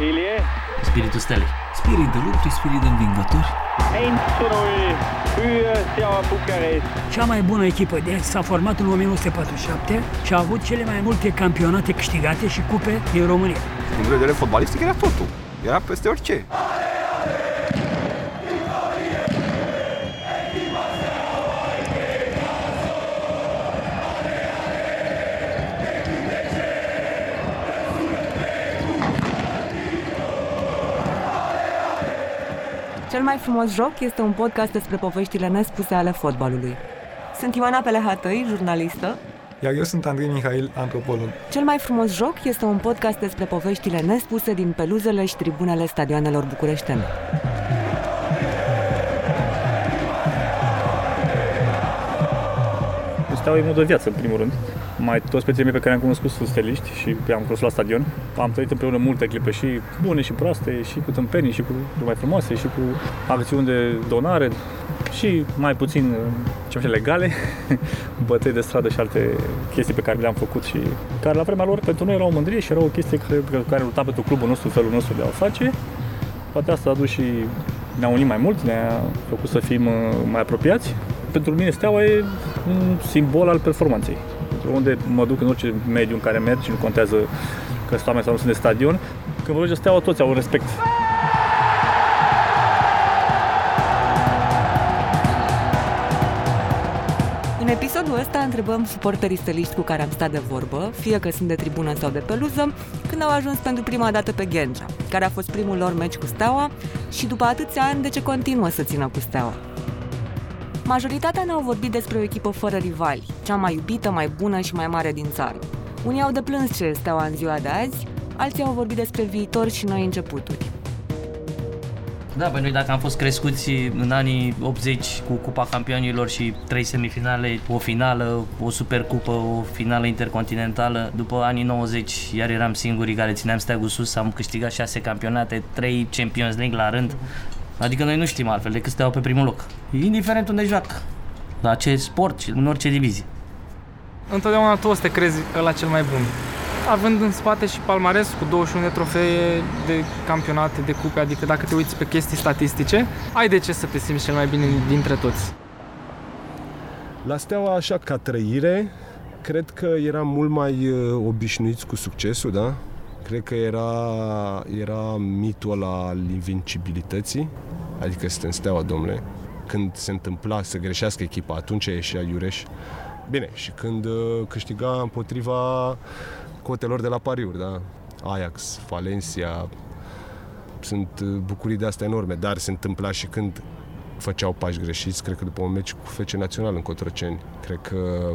Ilie. Spiritul stelei. Spirit de luptă, spirit de învingător. 1-0 für Steaua Bukarest. Cea mai bună echipă de s-a format în 1947 și a avut cele mai multe campionate câștigate și cupe din România. Din punct de vedere fotbalistic era totul. Era peste orice. Cel mai frumos joc este un podcast despre poveștile nespuse ale fotbalului. Sunt Ioana Pelehatăi, jurnalistă. Iar eu sunt Andrei Mihail, antropolog. Cel mai frumos joc este un podcast despre poveștile nespuse din peluzele și tribunele stadioanelor bucureștene. Steaua e mod de viață, în primul rând. Mai toți prietenii mei pe care am cunoscut sunt steliști și am cunoscut la stadion. Am trăit împreună multe clipe și bune și proaste, și cu tâmpenii, și cu mai frumoase, și cu acțiuni de donare, și mai puțin ce știu, legale, bătăi de stradă și alte chestii pe care le-am făcut și care la vremea lor pentru noi erau o mândrie și era o chestie care, care lupta pentru clubul nostru, felul nostru de a face. Poate asta a adus și ne-a unit mai mult, ne-a făcut să fim uh, mai apropiați. Pentru mine Steaua e un simbol al performanței. Unde mă duc în orice mediu în care merg și nu contează că sunt oameni sau nu sunt de stadion. Când vorbesc de Steaua, toți au respect. În episodul ăsta întrebăm suporterii steliști cu care am stat de vorbă, fie că sunt de tribună sau de peluză, când au ajuns pentru prima dată pe Ghencea, care a fost primul lor meci cu Steaua și după atâția ani de ce continuă să țină cu Steaua. Majoritatea ne-au vorbit despre o echipă fără rivali, cea mai iubită, mai bună și mai mare din țară. Unii au deplâns ce Steaua în ziua de azi, alții au vorbit despre viitor și noi începuturi. Da, pe noi dacă am fost crescuți în anii 80 cu Cupa Campionilor și trei semifinale, o finală, o supercupă, o finală intercontinentală, după anii 90 iar eram singurii care țineam steagul sus, am câștigat șase campionate, trei Champions League la rând. Adică noi nu știm altfel decât steau pe primul loc. Indiferent unde joacă, la ce sport și în orice divizie. Întotdeauna tu o să te crezi la cel mai bun având în spate și palmares cu 21 de trofee de campionate, de cupe, adică dacă te uiți pe chestii statistice, ai de ce să te simți cel mai bine dintre toți. La Steaua, așa ca trăire, cred că eram mult mai uh, obișnuiți cu succesul, da? Cred că era, era mitul ăla al invincibilității, adică suntem Steaua, domnule. Când se întâmpla să greșească echipa, atunci ieșea Iureș. Bine, și când uh, câștiga împotriva cotelor de la pariuri, da? Ajax, Valencia, sunt uh, bucurii de astea enorme, dar se întâmpla și când făceau pași greșiți, cred că după un meci cu FC Național în Cotroceni. Cred că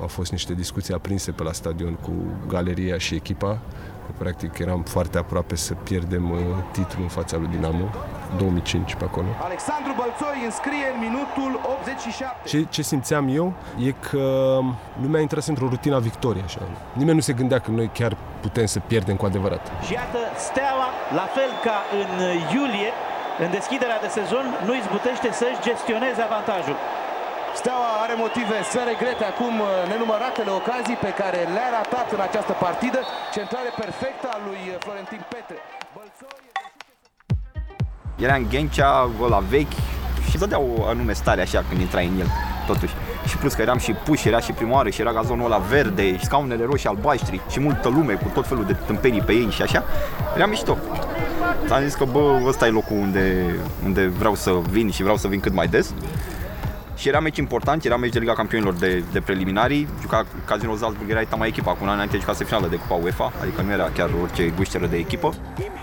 au fost niște discuții aprinse pe la stadion cu galeria și echipa că practic eram foarte aproape să pierdem uh, titlul în fața lui Dinamo. 2005 pe acolo. Alexandru Bălțoi înscrie în minutul 87. Ce, ce simțeam eu e că lumea intră într-o rutina victoriei. Așa. Nimeni nu se gândea că noi chiar putem să pierdem cu adevărat. Și iată, Steaua, la fel ca în iulie, în deschiderea de sezon, nu izbutește să-și gestioneze avantajul. Steaua are motive să regrete acum uh, nenumăratele ocazii pe care le-a ratat în această partidă. Centrare perfectă a lui uh, Florentin Petre. Bălțoi... Era în Ghencea, ăla vechi și dădea o anume stare așa când intrai în el, totuși. Și plus că eram și puși, era și primoară și era gazonul ăla verde și scaunele roșii albaștri și multă lume cu tot felul de tâmpenii pe ei și așa. Era mișto. Am zis că bă, ăsta e locul unde, unde vreau să vin și vreau să vin cât mai des. Și era meci important, era meci de Liga Campionilor de, de preliminarii. Juca Casino Salzburg, era etapa mai echipa, cu un an înainte jucase finală de Cupa UEFA, adică nu era chiar orice gușteră de echipă.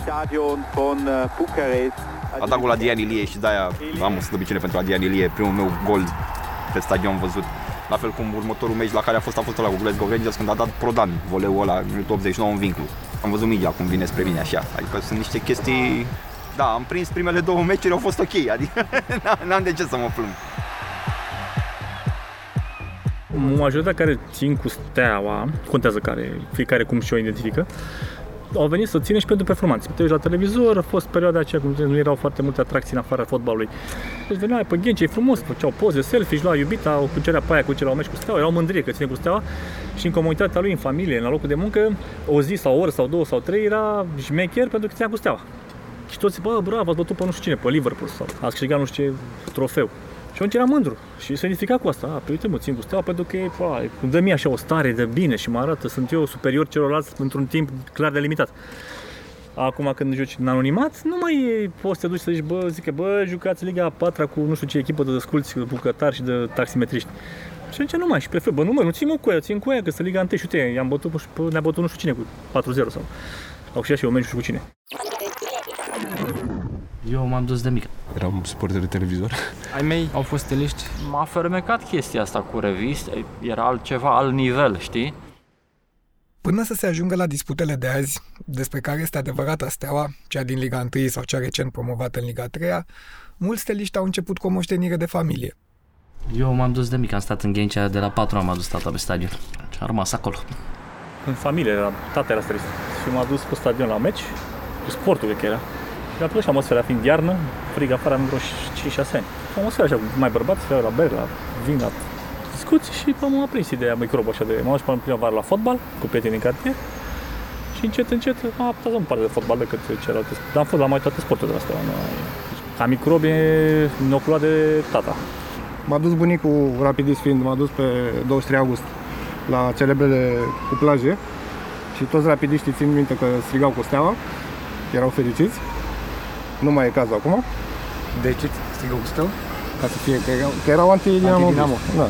Stadion von Bukarest. A dat gol la Dian Ilie și de-aia am o slăbiciune pentru Dian Ilie, primul meu gol pe stadion văzut. La fel cum următorul meci la care a fost a fost la cu Glasgow Rangers când a dat Prodan voleul ăla în minutul 89 în vincul. Am văzut media cum vine spre mine așa. Adică sunt niște chestii da, am prins primele două meciuri, au fost ok, adică n-am de ce să mă plâng. Majoritatea care țin cu steaua, contează care, fiecare cum și-o identifică, au venit să țină și pentru performanțe. Te uiți la televizor, a fost perioada aceea când nu erau foarte multe atracții în afara fotbalului. Deci veneai pe Ghenci, e frumos, făceau poze, selfie, își lua iubita, o cucerea pe aia cu ce la un meci cu steaua, erau mândrie că ține cu steaua și în comunitatea lui, în familie, la locul de muncă, o zi sau o oră sau două sau trei era șmecher pentru că ținea cu steaua. Și toți, bă, bravo, ați bătut pe nu știu cine, pe Liverpool sau ați câștigat nu știu ce trofeu. Și atunci era mândru și se identifica cu asta. A, pe uite mă, țin cu steaua pentru că e, pa, îmi dă mie așa o stare de bine și mă arată, sunt eu superior celorlalți într-un timp clar delimitat. Acum când joci în anonimat, nu mai e, poți să te duci să zici, bă, zic că, bă, jucați Liga 4 cu nu știu ce echipă de desculți, bucătari și de taximetriști. Și atunci nu mai, și prefer, bă, nu mă, nu țin mă cu ea, țin cu ea, că să Liga 1 și uite, i-am bătut, ne-a bătut nu știu cine cu 4-0 sau au și eu meci cu cine. Eu m-am dus de mic. Eram suporter de televizor. Ai mei au fost steliști. M-a fermecat chestia asta cu reviste, era altceva, alt nivel, știi? Până să se ajungă la disputele de azi, despre care este adevărata steaua, cea din Liga 1 sau cea recent promovată în Liga 3 mulți steliști au început cu o moștenire de familie. Eu m-am dus de mic, am stat în Ghencea, de la 4 am adus tata pe stadion și am rămas acolo. În familie, tata era stelist și m-a dus pe stadion la meci, cu sportul cred că era. Mi-a plăcut și atmosfera, fiind iarnă, frig afară, am vreo 5-6 ani. Atmosfera așa, mai bărbat, la beri, la vin, la discuții și m-am aprins ideea microb așa de... M-am dus prima vară la fotbal cu prietenii din cartier și încet, încet m-am aptat în parte de fotbal decât celelalte. Dar am fost la mai toate sporturile astea. Ca microb e inoculat de tata. M-a dus bunicul rapidist fiind, m-a dus pe 23 august la celebrele cu plaje și toți rapidiștii țin minte că strigau cu steaua, erau fericiți. Nu mai e cazul acum. De ce strigau cu steaua? Ca să fie, că erau, că erau anti-dinamo. Anti-dinamo. Da,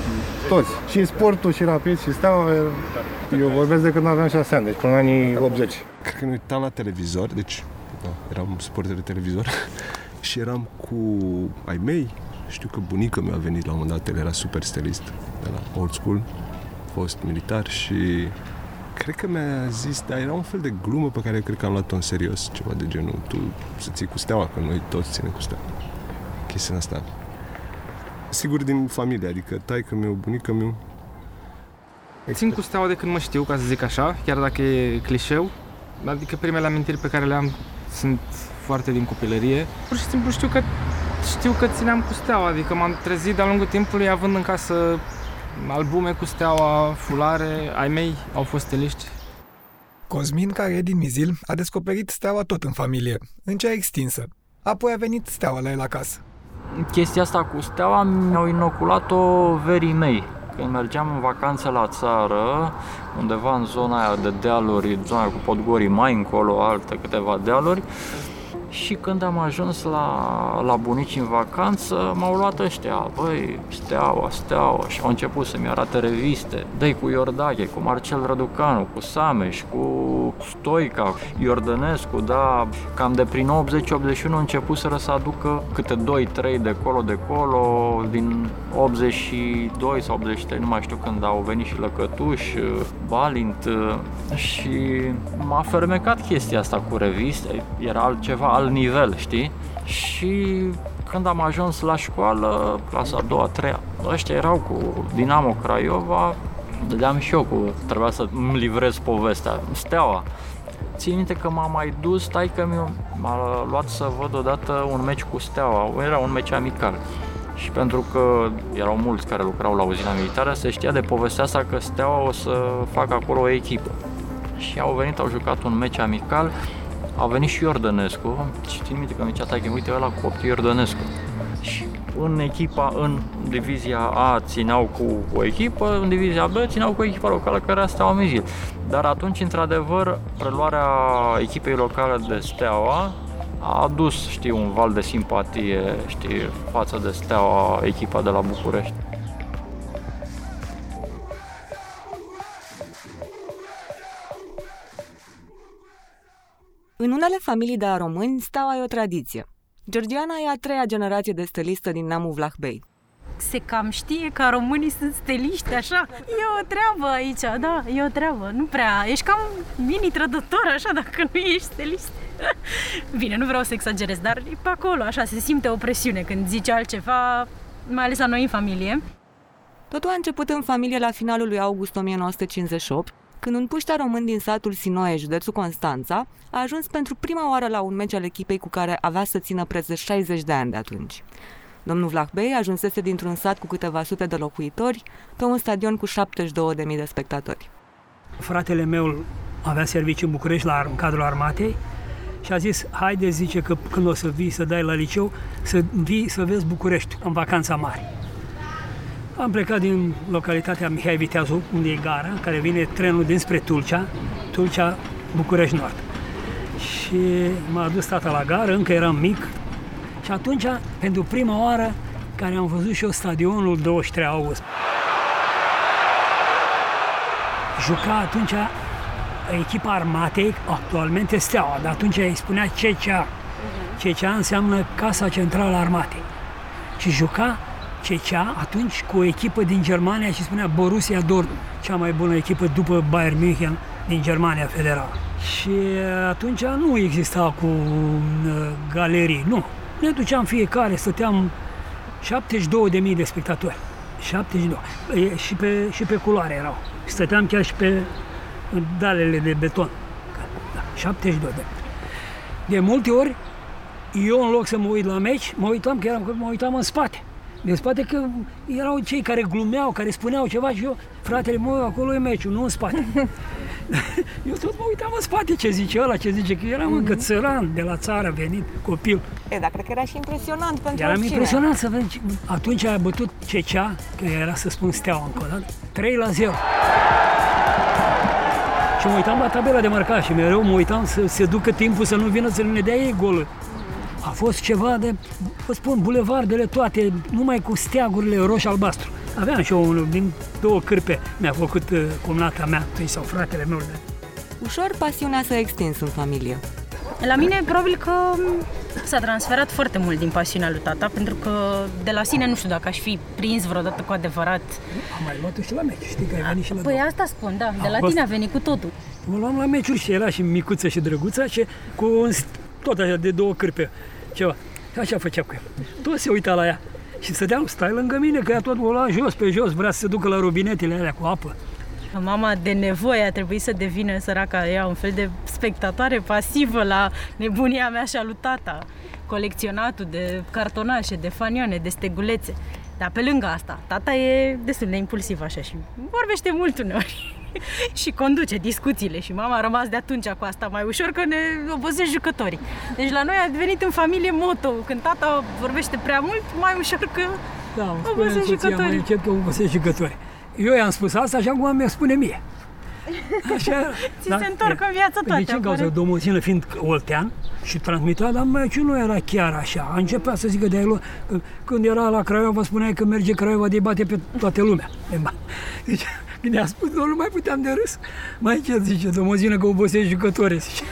toți. Și sportul, și rapid, și steaua. Eu vorbesc de când aveam 6 ani, deci până în anii 80. Cred că ne uitam la televizor, deci da, eram suporter de televizor și eram cu ai mei. Știu că bunica mea a venit la un moment dat, el era super stelist de la old school, fost militar și cred că mi-a zis, dar era un fel de glumă pe care cred că am luat-o în serios, ceva de genul, tu să ții cu steaua, că noi toți ținem cu steaua. Chestia asta. Sigur din familie, adică taică meu, bunica meu. Țin cu steaua de când mă știu, ca să zic așa, chiar dacă e clișeu. Adică primele amintiri pe care le am sunt foarte din copilărie. Pur și simplu știu că știu că țineam cu steaua, adică m-am trezit de-a lungul timpului având în casă albume cu steaua, fulare, ai mei au fost steliști. Cosmin, care e din Mizil, a descoperit steaua tot în familie, în cea extinsă. Apoi a venit steaua la el acasă. Chestia asta cu steaua mi-au inoculat-o verii mei. Când mergeam în vacanță la țară, undeva în zona aia de dealuri, zona cu Podgorii, mai încolo, alte câteva dealuri, și când am ajuns la, la bunici în vacanță, m-au luat ăștia, băi, steaua, steaua, și au început să-mi arate reviste. dă cu Iordache, cu Marcel Răducanu, cu Sameș, cu Stoica, Iordănescu, da, cam de prin 80-81 început să aducă câte 2-3 de colo de colo, din 82 sau 83, nu mai știu când au venit și Lăcătuș, Balint și m-a fermecat chestia asta cu reviste, era altceva, alt nivel, știi? Și când am ajuns la școală, clasa a doua, a treia, ăștia erau cu Dinamo Craiova, dădeam și eu cu, trebuia să îmi livrez povestea, steaua. Țin minte că m-a mai dus, tai că m-a luat să văd odată un meci cu Steaua, era un meci amical. Și pentru că erau mulți care lucrau la uzina militară, se știa de povestea asta că Steaua o să facă acolo o echipă. Și au venit, au jucat un meci amical, a venit și Iordănescu și țin minte că mi zicea taică, uite ăla copil Iordănescu. Și în echipa, în divizia A țineau cu o echipă, în divizia B țineau cu o echipă locală care era Steaua Mizil. Dar atunci, într-adevăr, preluarea echipei locale de Steaua a adus, știi, un val de simpatie, știi, față de Steaua, echipa de la București. În unele familii de români, steaua e o tradiție. Georgiana e a treia generație de stelistă din neamul Vlahbei. Se cam știe că românii sunt steliști, așa. E o treabă aici, da, e o treabă. Nu prea, ești cam mini-trădător, așa, dacă nu ești stelist. Bine, nu vreau să exagerez, dar e pe acolo, așa, se simte o presiune când zice altceva, mai ales la noi în familie. Totul a început în familie la finalul lui august 1958, când un puștea român din satul Sinoie, județul Constanța, a ajuns pentru prima oară la un meci al echipei cu care avea să țină preț de 60 de ani de atunci. Domnul Vlahbei ajunsese dintr-un sat cu câteva sute de locuitori pe un stadion cu 72.000 de spectatori. Fratele meu avea serviciu în București la în cadrul armatei și a zis, haide, zice că când o să vii să dai la liceu, să vii să vezi București în vacanța mare. Am plecat din localitatea Mihai Viteazu, unde e gara, care vine trenul dinspre Tulcea, Tulcea, București Nord. Și m-a dus tata la gară, încă eram mic, și atunci, pentru prima oară, care am văzut și eu stadionul 23 august. Juca atunci echipa armatei, actualmente Steaua, dar atunci îi spunea CCA. CCA înseamnă Casa Centrală a Armatei. Și juca CCA atunci cu o echipă din Germania și spunea Borussia Dortmund, cea mai bună echipă după Bayern München din Germania Federală. Și atunci nu exista cu uh, galerii, nu. Ne duceam fiecare, stăteam 72.000 de spectatori. 72. E, Și pe, și pe culoare erau. Stăteam chiar și pe dalele de beton. Da, 72 de. De multe ori, eu în loc să mă uit la meci, mă uitam că eram, mă uitam în spate. Din spate că erau cei care glumeau, care spuneau ceva și eu, fratele meu, acolo e meciul, nu în spate. eu tot mă uitam în spate ce zice ăla, ce zice, că eram încă țăran de la țară venit, copil. E, dar cred că era și impresionant pentru Eram oricine. impresionat să vezi. Atunci a bătut Cecea, că era să spun steaua încă o dată, 3 la 0. Și mă uitam la tabela de marcaj și mereu mă uitam să se ducă timpul să nu vină să ne dea ei golul. A fost ceva de, vă spun, bulevardele toate, numai cu steagurile roșu-albastru. Aveam și eu unul din două cârpe, mi-a făcut uh, cumnata mea, sau fratele meu. Ușor pasiunea s-a extins în familie. La mine probabil că s-a transferat foarte mult din pasiunea lui tata, pentru că de la sine nu știu dacă aș fi prins vreodată cu adevărat. Am mai luat și la meci, știi că ai venit și la Păi asta spun, da, de A la fost- tine a venit cu totul. Mă luam la meciuri și era și micuță și drăguță și cu un, st- tot așa de două cârpe, ceva. Așa făcea cu el. Tot se uita la ea. Și stăteam, stai lângă mine, că ea tot o lua jos pe jos, vrea să se ducă la robinetele alea cu apă. Mama de nevoie a trebuit să devină săraca ea un fel de spectatoare pasivă la nebunia mea și a lui tata. Colecționatul de cartonașe, de fanioane, de stegulețe. Dar pe lângă asta, tata e destul de impulsiv așa și vorbește mult uneori. și conduce discuțiile și mama a rămas de atunci cu asta mai ușor că ne obosesc jucătorii. Deci la noi a devenit în familie moto. Când tata vorbește prea mult, mai ușor că Da, spune obosesc soția mai jucătorii. încet că obosesc jucători. Eu i-am spus asta așa cum mi-a spune mie. Așa, Ți se întorc în viață Păi toate, De ce în cauza apare. domoțină fiind oltean și transmitea, dar meciul nu era chiar așa. A început să zică de el, că când era la Craiova, spunea că merge Craiova de bate pe toată lumea. E, ba. Deci, când i-a spus, nu, nu mai puteam de râs. Mai ce zice, domoțină că obosești jucătorii, zice.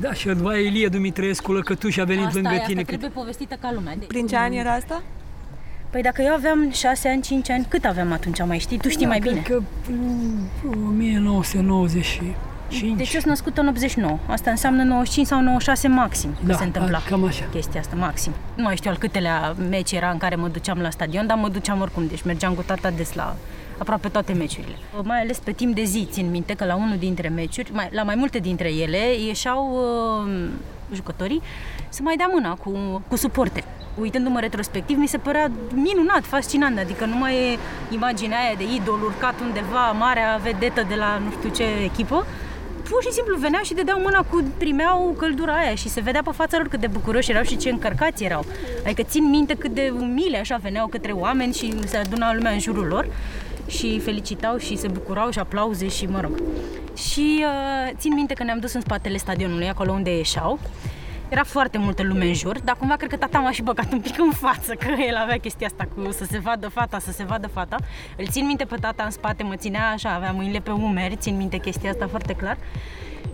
Da, și după aia Ilie Dumitrescu, lăcătuș, a venit Asta lângă e, asta tine. trebuie povestită ca lumea. De... Prin ce ani era asta? Păi dacă eu aveam 6 ani, 5 ani, cât aveam atunci, mai știi? Tu știi Da, mai cred bine. că mm, 1995. Deci eu sunt născută în 89. Asta înseamnă 95 sau 96 maxim Da, că se întâmpla. cam așa. Chestia asta, maxim. Nu mai știu al câtelea meci era în care mă duceam la stadion, dar mă duceam oricum. Deci mergeam cu tata des la aproape toate meciurile. Mai ales pe timp de zi, țin minte că la unul dintre meciuri, mai, la mai multe dintre ele, ieșeau uh, jucătorii să mai dea mâna cu, cu suporte. Uitându-mă retrospectiv, mi se părea minunat, fascinant, adică nu mai e imaginea aia de idol urcat undeva, marea vedetă de la nu știu ce echipă, pur și simplu veneau și dădeau mâna cu, primeau căldura aia și se vedea pe fața lor cât de bucuroși erau și ce încărcați erau. Adică țin minte cât de umile așa veneau către oameni și se aduna lumea în jurul lor și felicitau și se bucurau și aplauze și mă rog. Și uh, țin minte că ne-am dus în spatele stadionului, acolo unde ieșeau. Era foarte multă lume în jur, dar cumva cred că tata m-a și băgat un pic în față, că el avea chestia asta cu să se vadă fata, să se vadă fata. Îl țin minte pe tata în spate, mă ținea așa, avea mâinile pe umeri, țin minte chestia asta foarte clar.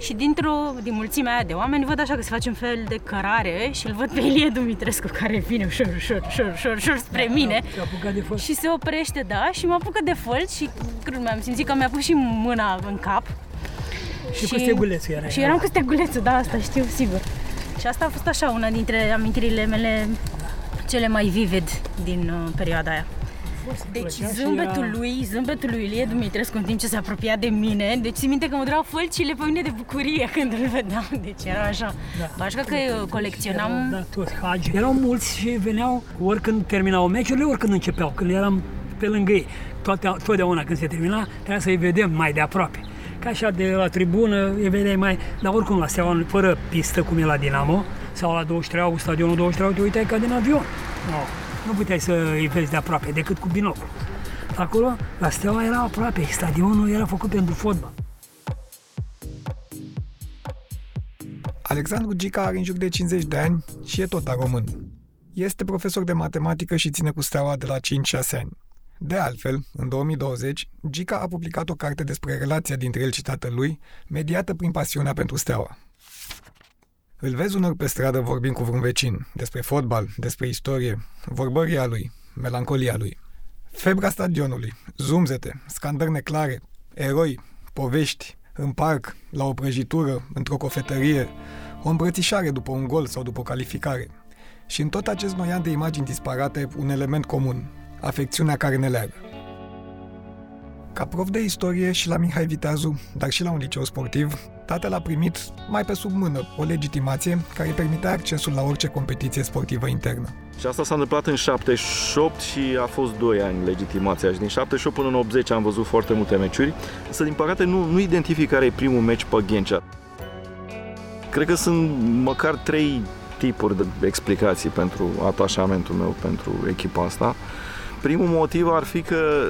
Și dintr-o, din mulțimea aia de oameni, văd așa că se face un fel de cărare și îl văd pe Ilie Dumitrescu care vine ușor, ușor, ușor, ușor, ușor spre mine. S-a apucat de făl. Și se oprește, da, și mă apucă de fălci și cred, mi-am simțit că mi-a pus și mâna în cap. Și cu stegulețul era. Și eram cu stegulețul, da, asta știu, sigur. Și asta a fost așa una dintre amintirile mele cele mai vivid din uh, perioada aia. Deci plăcea și zâmbetul era- lui, zâmbetul lui Ilie Dumitrescu în timp ce se apropia de mine, deci țin minte că mă dureau fălcile pe mine de bucurie când îl vedeam, deci era așa. Da. Bașca că eu colecționam... Erau, da, toți hagi. Erau mulți și veneau oricând terminau meciurile, oricând începeau, când eram pe lângă ei. Toate, totdeauna când se termina, trebuia să-i vedem mai de aproape. Ca așa de la tribună, îi vedeai mai... Dar oricum la Steaua, fără pistă, cum e la Dinamo, sau la 23 august, stadionul 23 august, te uitai ca din avion. No, nu puteai să îi vezi de aproape, decât cu binocul. Acolo, la Steaua era aproape, stadionul era făcut pentru fotbal. Alexandru Gica are în jur de 50 de ani și e tot a român. Este profesor de matematică și ține cu steaua de la 5-6 ani. De altfel, în 2020, Gica a publicat o carte despre relația dintre el și tatălui, mediată prin pasiunea pentru steaua. Îl vezi unor pe stradă vorbind cu vreun vecin, despre fotbal, despre istorie, vorbăria lui, melancolia lui. Febra stadionului, zumzete, scandări neclare, eroi, povești, în parc, la o prăjitură, într-o cofetărie, o îmbrățișare după un gol sau după o calificare. Și în tot acest noian de imagini disparate, un element comun, afecțiunea care ne leagă. Ca prof de istorie și la Mihai Viteazu, dar și la un liceu sportiv, tatăl a primit, mai pe sub mână, o legitimație care îi permitea accesul la orice competiție sportivă internă. Și asta s-a întâmplat în 78 și a fost 2 ani legitimația. Și din 78 până în 80 am văzut foarte multe meciuri. Însă, din păcate, nu, nu identific care e primul meci pe Ghencea. Cred că sunt măcar trei tipuri de explicații pentru atașamentul meu pentru echipa asta. Primul motiv ar fi că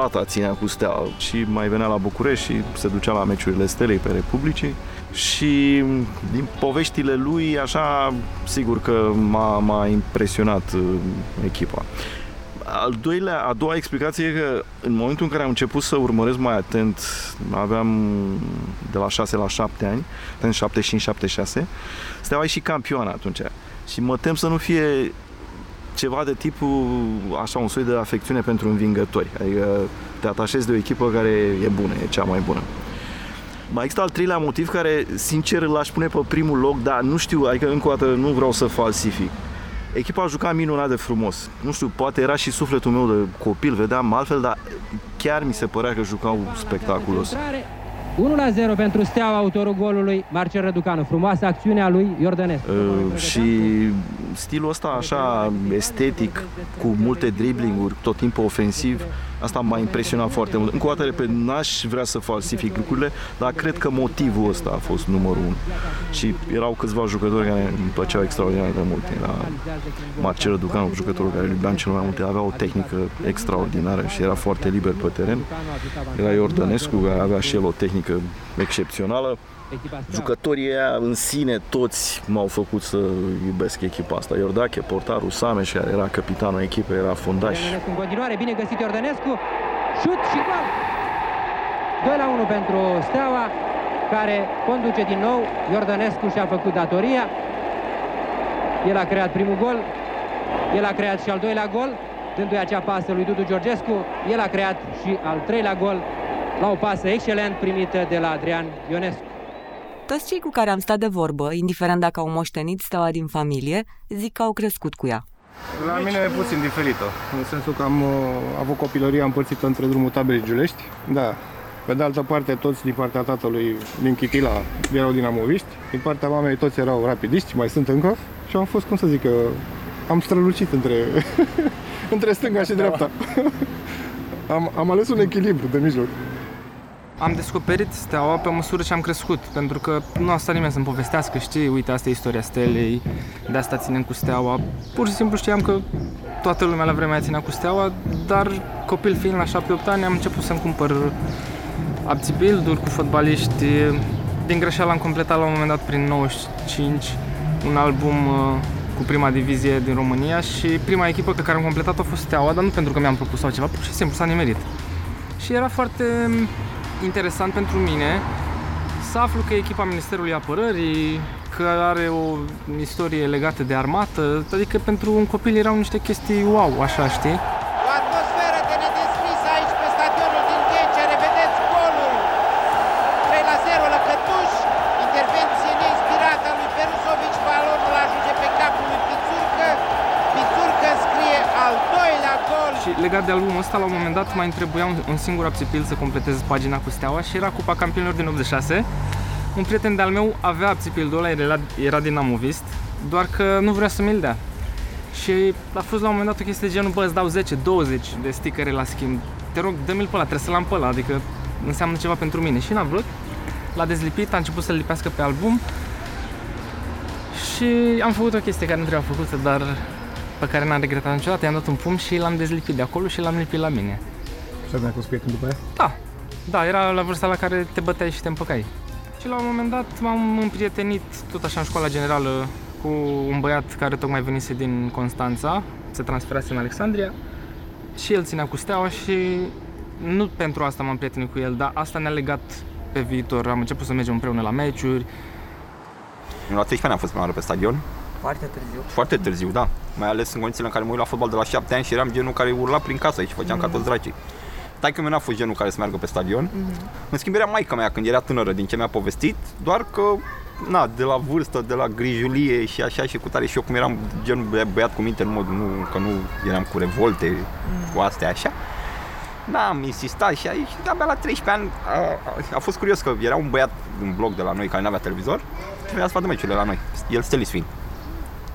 tata ținea cu Steaua și mai venea la București și se ducea la meciurile Stelei pe Republicii și din poveștile lui, așa, sigur că m-a, m-a impresionat uh, echipa. Al doilea, a doua explicație e că în momentul în care am început să urmăresc mai atent, aveam de la 6 la 7 ani, în 75-76, Steaua e și campioană atunci. Și mă tem să nu fie ceva de tipul, așa, un soi de afecțiune pentru învingători. Adică te atașezi de o echipă care e bună, e cea mai bună. Mai există al treilea motiv care, sincer, l-aș pune pe primul loc, dar nu știu, adică încă o dată nu vreau să falsific. Echipa a jucat minunat de frumos. Nu știu, poate era și sufletul meu de copil, vedeam altfel, dar chiar mi se părea că jucau spectaculos. 1 la 0 pentru Steaua, autorul golului Marcel Răducanu. Frumoasă acțiunea lui Iordănescu. Uh, și stilul ăsta așa estetic, cu multe driblinguri, tot timpul ofensiv, asta m-a impresionat foarte mult. Încă o dată, repet, n-aș vrea să falsific lucrurile, dar cred că motivul ăsta a fost numărul unu. Și erau câțiva jucători care îmi plăceau extraordinar de mult. Era Marcel Răducanu, jucătorul care îl iubeam cel mai mult, avea o tehnică extraordinară și era foarte liber pe teren. Era Iordănescu, care avea și el o tehnică excepțională. Jucătorii aia în sine toți m-au făcut să iubesc echipa asta. Iordache, portarul Sameș, care era capitanul echipei, era fundaș. Iordănescu în continuare, bine găsit Iordănescu. Șut și gol! 2 la 1 pentru Steaua, care conduce din nou. Iordănescu și-a făcut datoria. El a creat primul gol. El a creat și al doilea gol, dându-i acea pasă lui Dudu Georgescu. El a creat și al treilea gol la o pasă excelent primită de la Adrian Ionescu. Toți cei cu care am stat de vorbă, indiferent dacă au moștenit steaua din familie, zic că au crescut cu ea. La mine e puțin diferită, în sensul că am uh, avut copilăria împărțită între drumul taberei Giulești. Da. Pe de altă parte, toți din partea tatălui din Chitila erau dinamoviști, din partea mamei toți erau rapidiști, mai sunt încă. Și am fost, cum să zic, uh, am strălucit între, între stânga și dreapta. am, am ales un echilibru de mijloc. Am descoperit steaua pe măsură ce am crescut, pentru că nu a stat nimeni să-mi povestească, știi, uite, asta e istoria stelei, de asta ținem cu steaua. Pur și simplu știam că toată lumea la vremea aia ținea cu steaua, dar copil fiind la 7-8 ani am început să-mi cumpăr abțibilduri cu fotbaliști. Din greșeală am completat la un moment dat prin 95 un album uh, cu prima divizie din România și prima echipă pe care am completat-o a fost Steaua, dar nu pentru că mi-am propus sau ceva, pur și simplu s-a nimerit. Și era foarte interesant pentru mine să aflu că e echipa Ministerului Apărării, că are o istorie legată de armată, adică pentru un copil erau niște chestii wow, așa, știi? Legat de albumul ăsta, la un moment dat mai întrebuia un, un singur abțipil să completeze pagina cu steaua și era Cupa Campionilor din 86. Un prieten de-al meu avea abțipildul ăla, era, era dinamovist, doar că nu vrea să mi-l dea. Și a fost la un moment dat o chestie de genul, bă, îți dau 10-20 de stickere la schimb. Te rog, dă-mi-l pe ăla, trebuie să-l am pe ăla, adică înseamnă ceva pentru mine. Și n-a vrut. L-a dezlipit, a început să-l lipească pe album. Și am făcut o chestie care nu trebuia făcută, dar pe care n-am regretat niciodată. I-am dat un pumn și l-am dezlipit de acolo și l-am lipit la mine. Și ați mai fost prieten după aia? Da, da, era la vârsta la care te băteai și te împăcai. Și la un moment dat m-am împrietenit tot așa în școala generală cu un băiat care tocmai venise din Constanța, se transferase în Alexandria și el ținea cu steaua și nu pentru asta m-am prietenit cu el, dar asta ne-a legat pe viitor. Am început să mergem împreună la meciuri. La 13 ani am fost prima oară pe stadion. Foarte târziu. Foarte târziu, da. Mai ales în condițiile în care mă uit la fotbal de la 7 ani și eram genul care urla prin casă și făceam mm. ca toți dracii. Taică meu n-a fost genul care să meargă pe stadion. Mm-hmm. În schimb, era maica mea când era tânără, din ce mi-a povestit, doar că na, de la vârstă, de la grijulie și așa și cu tare și eu cum eram genul de băiat cu minte, nu, nu, că nu eram cu revolte, mm. cu astea așa. Da, am insistat și aici, de abia la 13 ani a, a, a fost curios că era un băiat în bloc de la noi care nu avea televizor și venea să vadă meciurile la noi, el stelist fiind.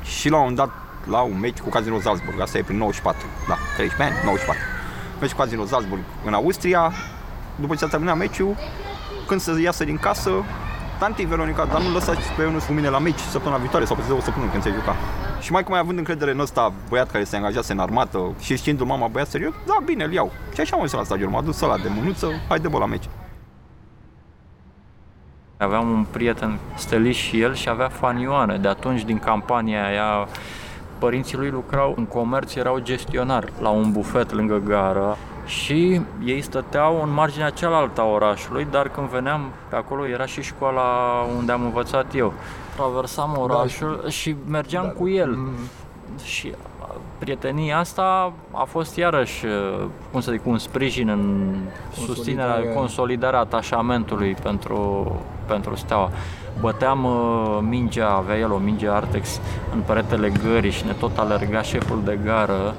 Și la un moment dat, la un meci cu Casino Salzburg, asta e prin 94, da, 13 ani, 94. Meci cu Casino Salzburg în Austria, după ce s-a terminat meciul, când să iasă din casă, tanti Veronica, dar nu lăsați pe Ionuț cu mine la meci săptămâna viitoare sau peste două săptămâni când se juca. Și mai cum mai având încredere în ăsta băiat care se angajase în armată și știindu mama băiat serios, da, bine, îl iau. Și așa am ajuns la stadion, m-a dus ăla de mânuță, hai de bă la meci. Aveam un prieten stelist și el și avea fanioane. De atunci, din campania aia, părinții lui lucrau în comerț, erau gestionari la un bufet lângă gară și ei stăteau în marginea cealaltă a orașului, dar când veneam pe acolo era și școala unde am învățat eu. Traversam orașul da, și, și mergeam da, cu el. Mm-hmm. Și prietenia asta a fost iarăși, cum să zic, un sprijin în susținerea, consolidarea atașamentului pentru, pentru Steaua. Băteam uh, mingea, avea el o minge Artex în peretele gării și ne tot alerga șeful de gară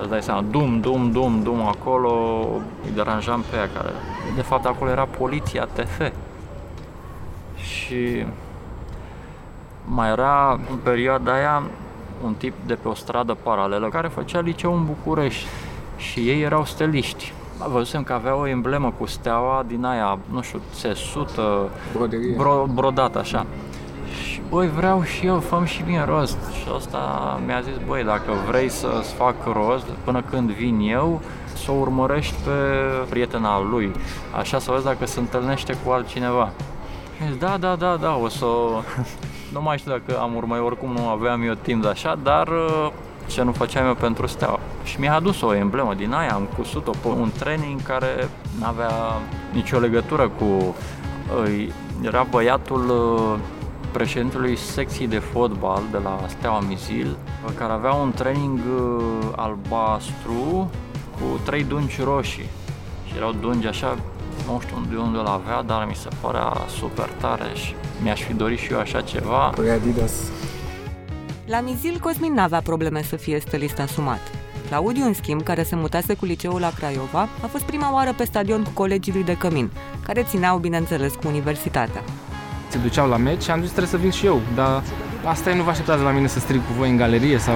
Îți dai seama, dum, dum, dum, dum, acolo îi deranjam pe ea care... De fapt, acolo era poliția TF. Și mai era în perioada aia un tip de pe o stradă paralelă care făcea liceu în București și ei erau steliști. Văzusem că avea o emblemă cu steaua din aia, nu știu, țesută, bro, brodată așa. Și băi, vreau și eu, făm și mie rost. Și asta mi-a zis, băi, dacă vrei să-ți fac rost, până când vin eu, să o urmărești pe prietena lui, așa să vezi dacă se întâlnește cu altcineva. Și zis, da, da, da, da, o să... nu mai știu dacă am urmărit, oricum nu aveam eu timp de așa, dar ce nu făceam eu pentru steaua. Și mi-a adus o emblemă din aia, am cusut-o pe un training care nu avea nicio legătură cu... Era băiatul președintelui secției de fotbal de la Steaua Mizil, care avea un training uh, albastru cu trei dungi roșii. Și erau dungi așa, nu știu de unde îl avea, dar mi se părea super tare și mi-aș fi dorit și eu așa ceva. Păi Adidas. La Mizil, Cosmin n-avea probleme să fie stelist asumat. Claudiu, în schimb, care se mutase cu liceul la Craiova, a fost prima oară pe stadion cu colegii lui de Cămin, care țineau, bineînțeles, cu universitatea. Se duceau la meci și am zis trebuie să vin și eu, dar asta nu vă așteptați la mine să strig cu voi în galerie sau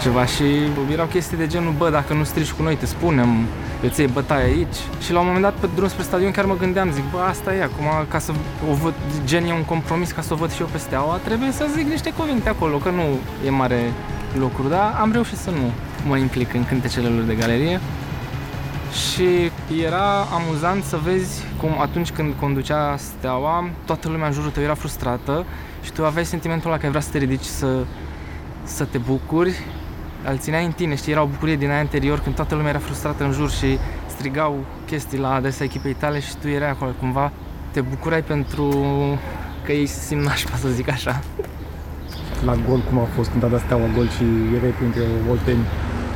ceva. Și erau chestii de genul, bă, dacă nu strici cu noi, te spunem, îți iei bătaie aici. Și la un moment dat, pe drum spre stadion, chiar mă gândeam, zic, bă, asta e, acum, ca să o văd, gen e un compromis, ca să o văd și eu pe steaua, trebuie să zic niște cuvinte acolo, că nu e mare lucru, dar am reușit să nu mă implic în cântecele lor de galerie. Și era amuzant să vezi cum atunci când conducea steaua, toată lumea în jurul tău era frustrată și tu aveai sentimentul ăla că ai vrea să te ridici să, să te bucuri, îl țineai în tine, știi, era o bucurie din aia anterior când toată lumea era frustrată în jur și strigau chestii la adresa echipei tale și tu erai acolo, cumva te bucurai pentru că ei se simt nașpa, să zic așa. La gol, cum a fost când a dat steaua gol și erai printre olteni?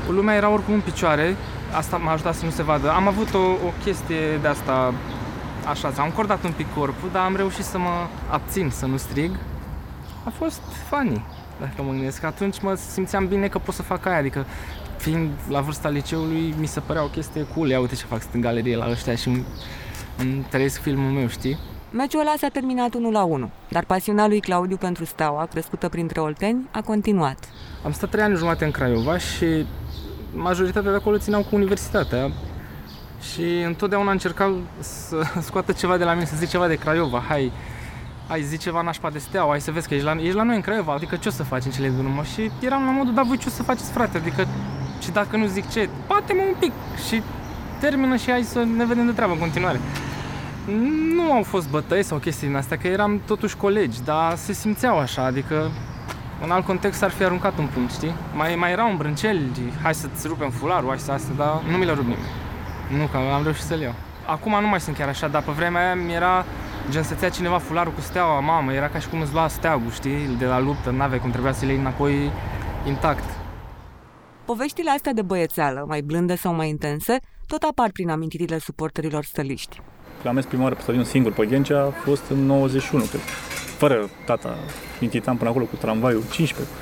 Lumea era oricum în picioare, asta m-a ajutat să nu se vadă. Am avut o, o chestie de asta, așa, am cordat un pic corpul, dar am reușit să mă abțin, să nu strig. A fost funny, dacă mă gândesc. Atunci mă simțeam bine că pot să fac aia, adică fiind la vârsta liceului, mi se părea o chestie cool. Ia uite ce fac în galerie la ăștia și îmi, îmi trăiesc filmul meu, știi? Meciul ăla s-a terminat 1 la 1, dar pasiunea lui Claudiu pentru Steaua, crescută printre olteni, a continuat. Am stat trei ani jumate în Craiova și majoritatea de acolo țineau cu universitatea și întotdeauna încercau să scoată ceva de la mine, să zic ceva de Craiova. Hai, hai zi ceva nașpa de steaua, hai să vezi că ești la, ești la noi în Craiova, adică ce o să faci în cele din urmă? Și eram la modul, dar voi ce o să faceți, frate? Adică, și dacă nu zic ce, bate-mă un pic și termină și hai să ne vedem de treabă în continuare. Nu au fost bătăi sau chestii din astea, că eram totuși colegi, dar se simțeau așa, adică în alt context ar fi aruncat un punct, știi? Mai, mai era un brâncel, hai să-ți rupem fularul, hai să asta, dar nu mi le rup nimeni. Nu, că am reușit să-l iau. Acum nu mai sunt chiar așa, dar pe vremea aia mi era gen să ți cineva fularul cu steaua, mamă, era ca și cum îți lua steagul, știi, de la luptă, n-aveai cum trebuia să le iei înapoi intact. Poveștile astea de băiețeală, mai blânde sau mai intense, tot apar prin amintirile suporterilor stăliști. Am mers prima oară pe stadion singur pe Ghencea, a fost în 91, cred. Fără tata, intitam până acolo cu tramvaiul 15.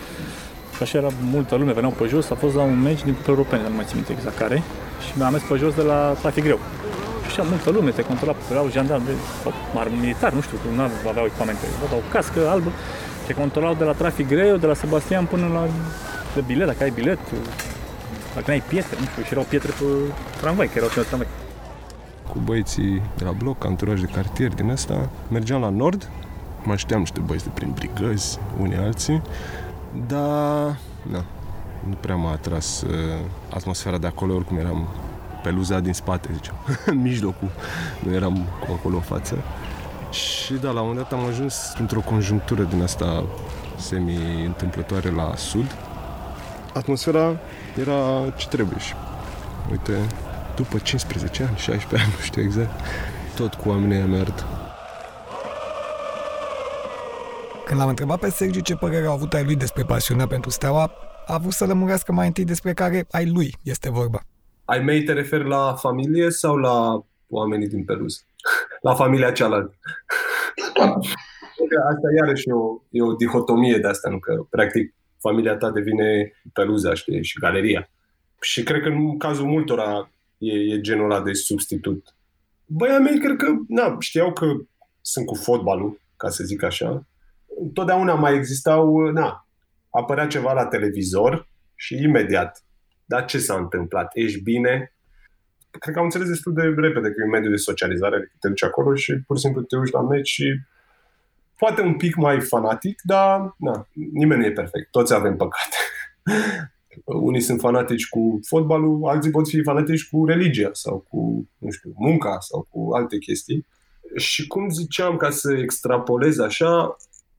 Și așa era multă lume, veneau pe jos, a fost la un meci din Cupa Europene, nu mai țin minte exact care, și mi-am mers pe jos de la trafic greu. Și așa multă lume, te controla, erau jandarmi sau militari, nu știu, nu aveau echipamente, aveau o cască albă, te controlau de la trafic greu, de la Sebastian până la de bilet, dacă ai bilet, dacă ai pietre, nu știu, și erau pietre pe tramvai, că erau pe tramvai cu băieții de la bloc, anturaj de cartier din asta. Mergeam la nord, mai știam niște băieți de prin brigăzi, unii alții, dar na, nu prea m-a atras uh, atmosfera de acolo, oricum eram peluza din spate, ziceam, în mijlocul, nu eram cu acolo în față. Și da, la un moment dat am ajuns într-o conjunctură din asta semi-întâmplătoare la sud. Atmosfera era ce trebuie și uite, după 15 ani, 16 ani, nu știu exact, tot cu oamenii merd. Când l-am întrebat pe Sergiu ce părere au avut ai lui despre pasiunea pentru steaua, a vrut să lămurească mai întâi despre care ai lui este vorba. Ai mei te referi la familie sau la oamenii din Peluz? la familia cealaltă. asta iarăși e o, e o dihotomie de asta, nu? Că, practic, familia ta devine peluza, știi, și galeria. Și cred că în cazul multora e, e genul ăla de substitut. Băia mei cred că, na, știau că sunt cu fotbalul, ca să zic așa. Totdeauna mai existau, na, apărea ceva la televizor și imediat. Dar ce s-a întâmplat? Ești bine? Cred că am înțeles destul de repede că e un mediu de socializare, adică te duci acolo și pur și simplu te uiți la meci și poate un pic mai fanatic, dar na, nimeni nu e perfect. Toți avem păcate. Unii sunt fanatici cu fotbalul, alții pot fi fanatici cu religia sau cu, nu știu, munca sau cu alte chestii. Și cum ziceam, ca să extrapolez așa,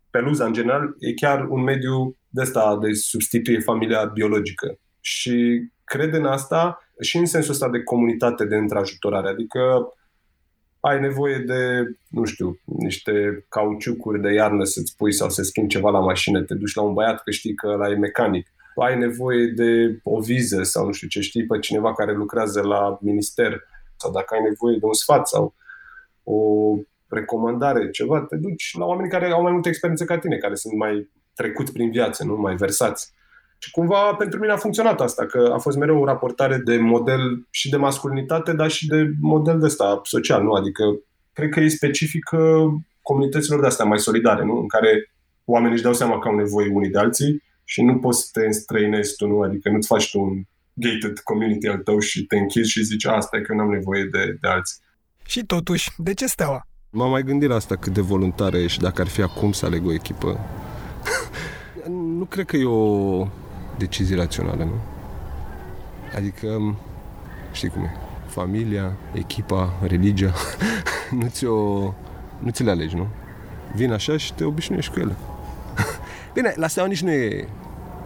peluza în general e chiar un mediu de asta de substituie familia biologică. Și cred în asta și în sensul ăsta de comunitate de întrajutorare. Adică ai nevoie de, nu știu, niște cauciucuri de iarnă să-ți pui sau să schimbi ceva la mașină, te duci la un băiat că știi că ăla e mecanic ai nevoie de o viză sau nu știu ce știi pe cineva care lucrează la minister sau dacă ai nevoie de un sfat sau o recomandare, ceva, te duci la oameni care au mai multă experiență ca tine, care sunt mai trecut prin viață, nu mai versați. Și cumva pentru mine a funcționat asta, că a fost mereu o raportare de model și de masculinitate, dar și de model de ăsta social, nu? Adică cred că e specific comunităților de astea mai solidare, nu? În care oamenii își dau seama că au nevoie unii de alții și nu poți să te înstrăinezi tu, nu? Adică nu-ți faci tu un gated community al tău și te închizi și zici asta e că nu am nevoie de, de alții. Și totuși, de ce steaua? M-am mai gândit la asta cât de voluntară e și dacă ar fi acum să aleg o echipă. nu cred că e o decizie rațională, nu? Adică, știi cum e, familia, echipa, religia, nu ți-o, nu ți le alegi, nu? Vin așa și te obișnuiești cu ele. Bine, la Steaua nici nu e,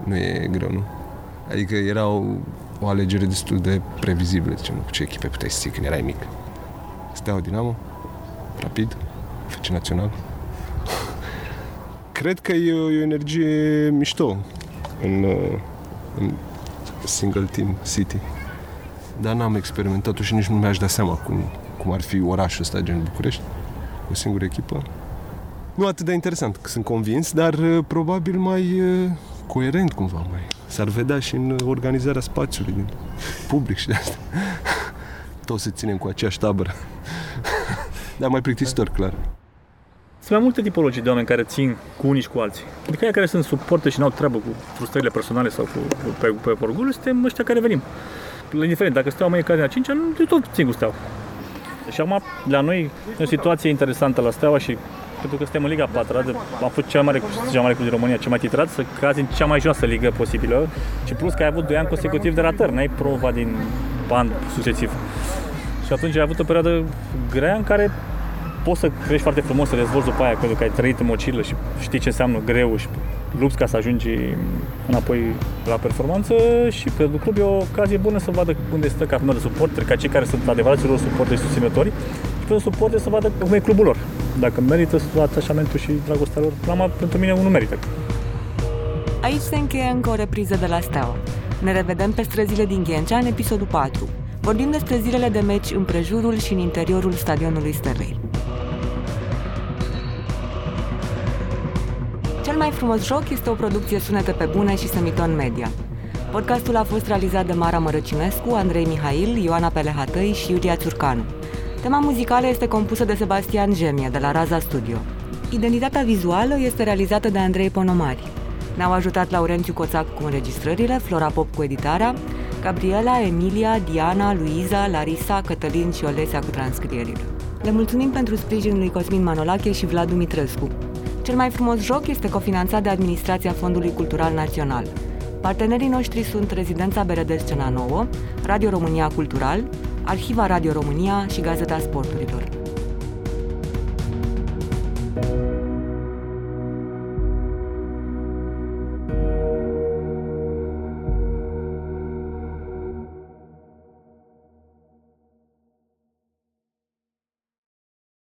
nu e greu, nu? Adică era o, o alegere destul de previzibilă, zicem, cu ce echipe puteai să ții când erai mic. Steaua Dinamo, Rapid, FC Național. Cred că e o, e o energie mișto în, în single team City. Dar n-am experimentat-o și nici nu mi-aș da seama cum, cum ar fi orașul ăsta gen București. O singură echipă nu atât de interesant, că sunt convins, dar uh, probabil mai, uh, coerent cumva mai. S-ar vedea și în organizarea spațiului din public și de asta. Toți se ținem cu aceeași tabără. Dar mai plictisitor, clar. Sunt mai multe tipologii de oameni care țin cu unii și cu alții. Adică aia care sunt suporte și n-au treabă cu frustrările personale sau cu, cu pe, pe orgoliu, suntem ăștia care venim. La indiferent, dacă steaua mai e care a 5 nu eu tot țin cu steaua. Și acum, la noi, e o situație interesantă la steaua și pentru că suntem în Liga 4, de, am fost cea mare, cea mare club din România, cea mai titrat, să cazi în cea mai joasă ligă posibilă și plus că ai avut 2 ani consecutiv de ratări, n-ai prova din an succesiv. Și atunci ai avut o perioadă grea în care poți să crești foarte frumos, să dezvolți după aia, pentru că ai trăit în mocilă și știi ce înseamnă greu și lupți ca să ajungi înapoi la performanță și pentru club e o ocazie bună să vadă unde stă ca de suporteri, ca cei care sunt adevărații lor suporteri susținători și pentru suporteri să vadă cum e clubul lor. Dacă merită atașamentul și dragostea lor, la pentru mine nu merită. Aici se încheie încă o repriză de la Steaua. Ne revedem pe străzile din Ghencea în episodul 4. Vorbim despre zilele de meci în prejurul și în interiorul stadionului Stelei. Cel mai frumos joc este o producție sunete pe bune și semiton media. Podcastul a fost realizat de Mara Mărăcinescu, Andrei Mihail, Ioana Pelehatăi și Iulia Țurcanu. Tema muzicală este compusă de Sebastian Gemie, de la Raza Studio. Identitatea vizuală este realizată de Andrei Ponomari. Ne-au ajutat Laurențiu Coțac cu înregistrările, Flora Pop cu editarea, Gabriela, Emilia, Diana, Luiza, Larisa, Cătălin și Olesia cu transcrierile. Le mulțumim pentru sprijinul lui Cosmin Manolache și Vlad Dumitrescu. Cel mai frumos joc este cofinanțat de Administrația Fondului Cultural Național. Partenerii noștri sunt Rezidența Beredes Scena Nouă, Radio România Cultural, Arhiva Radio România și Gazeta Sporturilor.